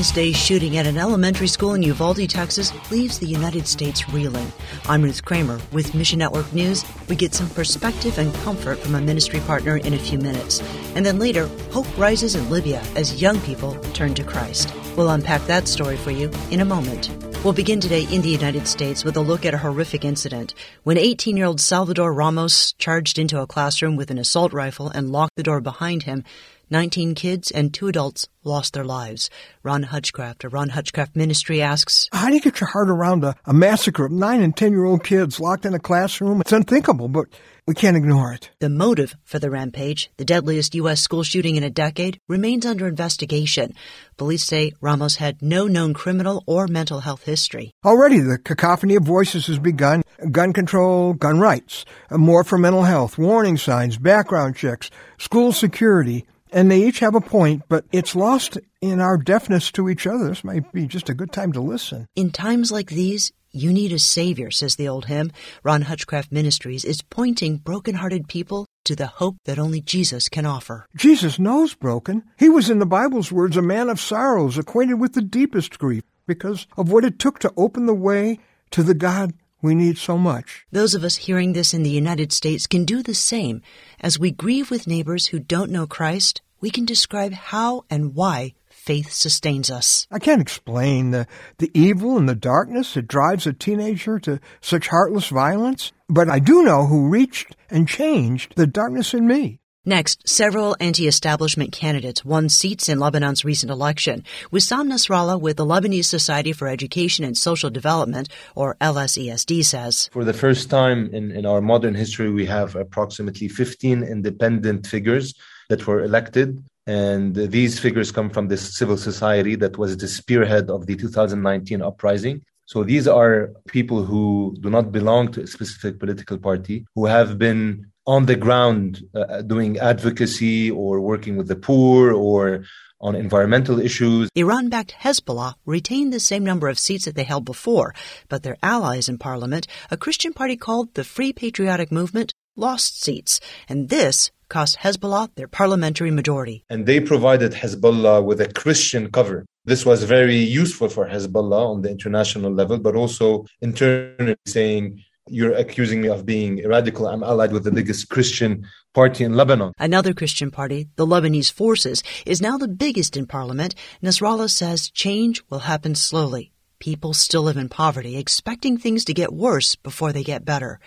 Wednesday's shooting at an elementary school in Uvalde, Texas, leaves the United States reeling. I'm Ruth Kramer with Mission Network News. We get some perspective and comfort from a ministry partner in a few minutes. And then later, hope rises in Libya as young people turn to Christ. We'll unpack that story for you in a moment. We'll begin today in the United States with a look at a horrific incident when 18 year old Salvador Ramos charged into a classroom with an assault rifle and locked the door behind him. 19 kids and two adults lost their lives. Ron Hutchcraft of Ron Hutchcraft Ministry asks How do you get your heart around a, a massacre of 9 and 10 year old kids locked in a classroom? It's unthinkable, but we can't ignore it. The motive for the rampage, the deadliest U.S. school shooting in a decade, remains under investigation. Police say Ramos had no known criminal or mental health history. Already, the cacophony of voices has begun gun control, gun rights, uh, more for mental health, warning signs, background checks, school security and they each have a point, but it's lost in our deafness to each other. This might be just a good time to listen. In times like these, you need a savior, says the old hymn. Ron Hutchcraft Ministries is pointing broken-hearted people to the hope that only Jesus can offer. Jesus knows broken. He was, in the Bible's words, a man of sorrows, acquainted with the deepest grief because of what it took to open the way to the God we need so much. Those of us hearing this in the United States can do the same. As we grieve with neighbors who don't know Christ, we can describe how and why faith sustains us. I can't explain the, the evil and the darkness that drives a teenager to such heartless violence, but I do know who reached and changed the darkness in me. Next, several anti-establishment candidates won seats in Lebanon's recent election. Wissam Nasrallah with the Lebanese Society for Education and Social Development, or LSESD, says. For the first time in, in our modern history, we have approximately 15 independent figures that were elected. And these figures come from this civil society that was the spearhead of the 2019 uprising. So these are people who do not belong to a specific political party, who have been on the ground uh, doing advocacy or working with the poor or on environmental issues. Iran backed Hezbollah retained the same number of seats that they held before, but their allies in parliament, a Christian party called the Free Patriotic Movement, lost seats. And this cost Hezbollah their parliamentary majority. And they provided Hezbollah with a Christian cover. This was very useful for Hezbollah on the international level, but also internally saying, you're accusing me of being radical. I'm allied with the biggest Christian party in Lebanon. Another Christian party, the Lebanese Forces, is now the biggest in parliament. Nasrallah says change will happen slowly. People still live in poverty, expecting things to get worse before they get better.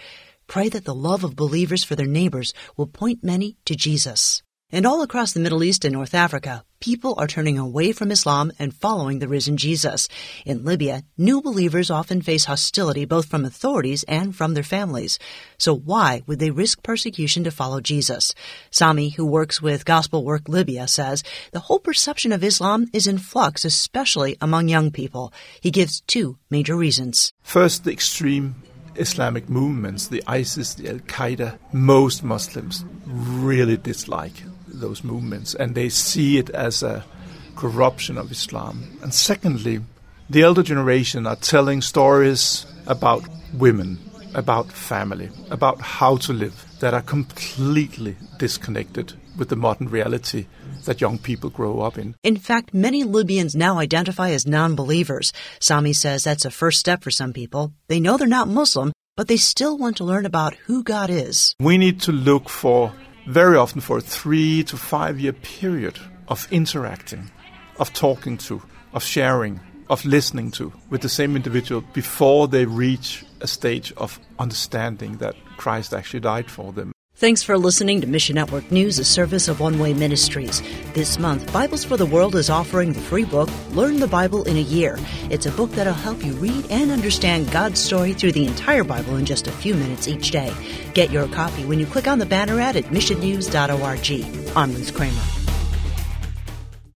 Pray that the love of believers for their neighbors will point many to Jesus. And all across the Middle East and North Africa, people are turning away from Islam and following the risen Jesus. In Libya, new believers often face hostility both from authorities and from their families. So why would they risk persecution to follow Jesus? Sami, who works with Gospel Work Libya, says the whole perception of Islam is in flux, especially among young people. He gives two major reasons. First, the extreme Islamic movements, the ISIS, the Al Qaeda, most Muslims really dislike those movements and they see it as a corruption of Islam. And secondly, the elder generation are telling stories about women, about family, about how to live that are completely disconnected with the modern reality that young people grow up in. In fact, many Libyans now identify as non believers. Sami says that's a first step for some people. They know they're not Muslim, but they still want to learn about who God is. We need to look for very often for a three to five year period of interacting, of talking to, of sharing, of listening to with the same individual before they reach a stage of understanding that Christ actually died for them. Thanks for listening to Mission Network News, a service of One Way Ministries. This month, Bibles for the World is offering the free book, Learn the Bible in a Year. It's a book that'll help you read and understand God's story through the entire Bible in just a few minutes each day. Get your copy when you click on the banner ad at missionnews.org. I'm Ruth Kramer.